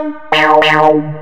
Meow.